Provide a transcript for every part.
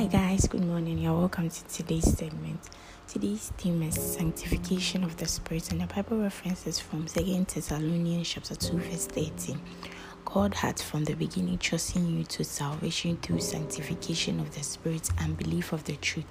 Hi, guys, good morning. You're welcome to today's segment. Today's theme is sanctification of the Spirit, and the Bible references from 2 Thessalonians chapter 2, verse 13. God had from the beginning chosen you to salvation through sanctification of the Spirit and belief of the truth.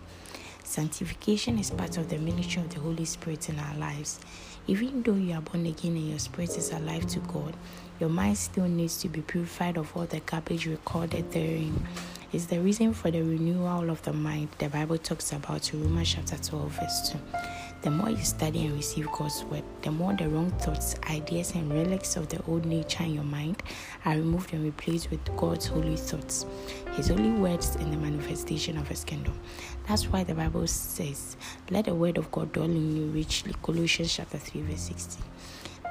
Sanctification is part of the ministry of the Holy Spirit in our lives. Even though you are born again and your spirit is alive to God, your mind still needs to be purified of all the garbage recorded therein is the reason for the renewal of the mind the Bible talks about in Romans chapter 12, verse 2. The more you study and receive God's word, the more the wrong thoughts, ideas, and relics of the old nature in your mind are removed and replaced with God's holy thoughts, His holy words, and the manifestation of His kingdom. That's why the Bible says, Let the word of God dwell in you richly. Colossians chapter 3, verse 16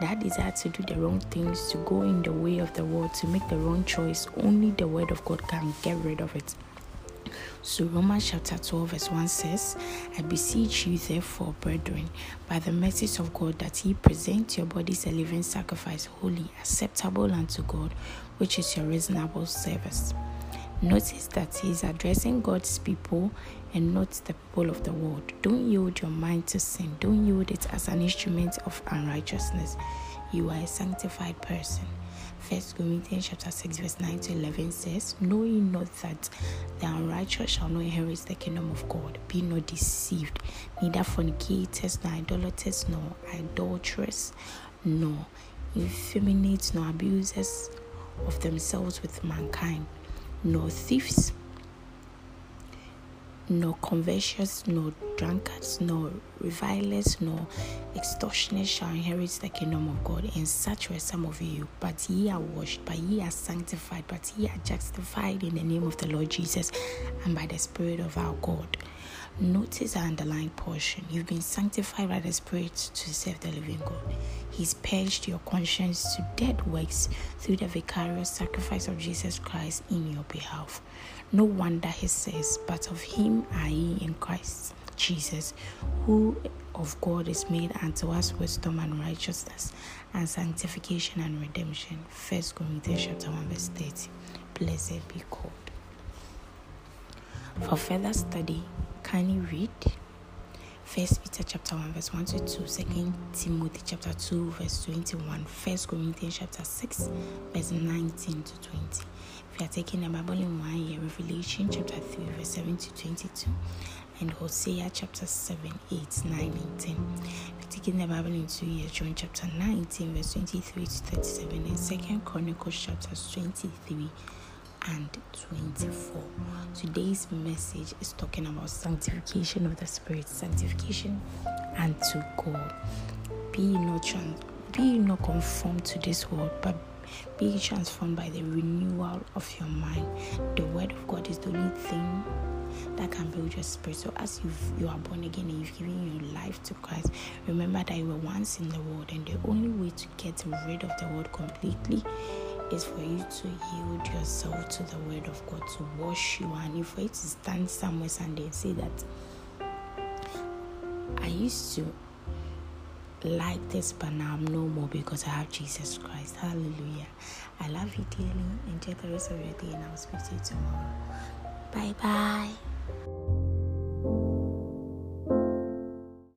that desire to do the wrong things, to go in the way of the world, to make the wrong choice, only the word of God can get rid of it. So Romans chapter 12 verse 1 says, I beseech you therefore, brethren, by the mercies of God, that ye present your bodies a living sacrifice, holy, acceptable unto God, which is your reasonable service. Notice that he is addressing God's people and not the people of the world. Don't yield your mind to sin. Don't yield it as an instrument of unrighteousness. You are a sanctified person. First Corinthians chapter 6, verse 9 to 11 says, Know Knowing not that the unrighteous shall not inherit the kingdom of God. Be not deceived, neither fornicators, nor idolaters, nor adulterers, nor effeminate, nor abusers of themselves with mankind nor thieves, nor covetous, nor drunkards, nor revilers, nor extortioners shall inherit the kingdom of God. And such were some of you. But ye are washed, but ye are sanctified, but ye are justified in the name of the Lord Jesus and by the Spirit of our God. Notice the underlying portion. You've been sanctified by the Spirit to serve the living God. He's purged your conscience to dead works through the vicarious sacrifice of Jesus Christ in your behalf. No wonder he says, But of him are ye in Christ Jesus, who of God is made unto us wisdom and righteousness and sanctification and redemption. First Corinthians chapter 1 verse 30. Blessed be God. For further study, kindly read First Peter chapter 1 verse 1 to 2, 2 Timothy chapter 2 verse 21, First Corinthians chapter 6 verse 19 to 20. If you are taking the Bible in one year, Revelation chapter 3 verse 7 to 22, and Hosea chapter 7, 8, 9, and 10. If you're taking the Bible in two years, John chapter 19 verse 23 to 37, and Second Chronicles chapters 23 and 24. Today's message is talking about sanctification of the spirit, sanctification unto God. Be not trans- be not conformed to this world, but be transformed by the renewal of your mind. The word of God is the only thing that can build your spirit. So as you you are born again and you've given your life to Christ, remember that you were once in the world, and the only way to get rid of the world completely is for you to yield yourself to the word of God to wash you and for you to stand somewhere Sunday and say that I used to like this but now I'm no more because I have Jesus Christ. Hallelujah. I love you dearly. Enjoy the rest of your day and I'll speak to you tomorrow. Bye bye.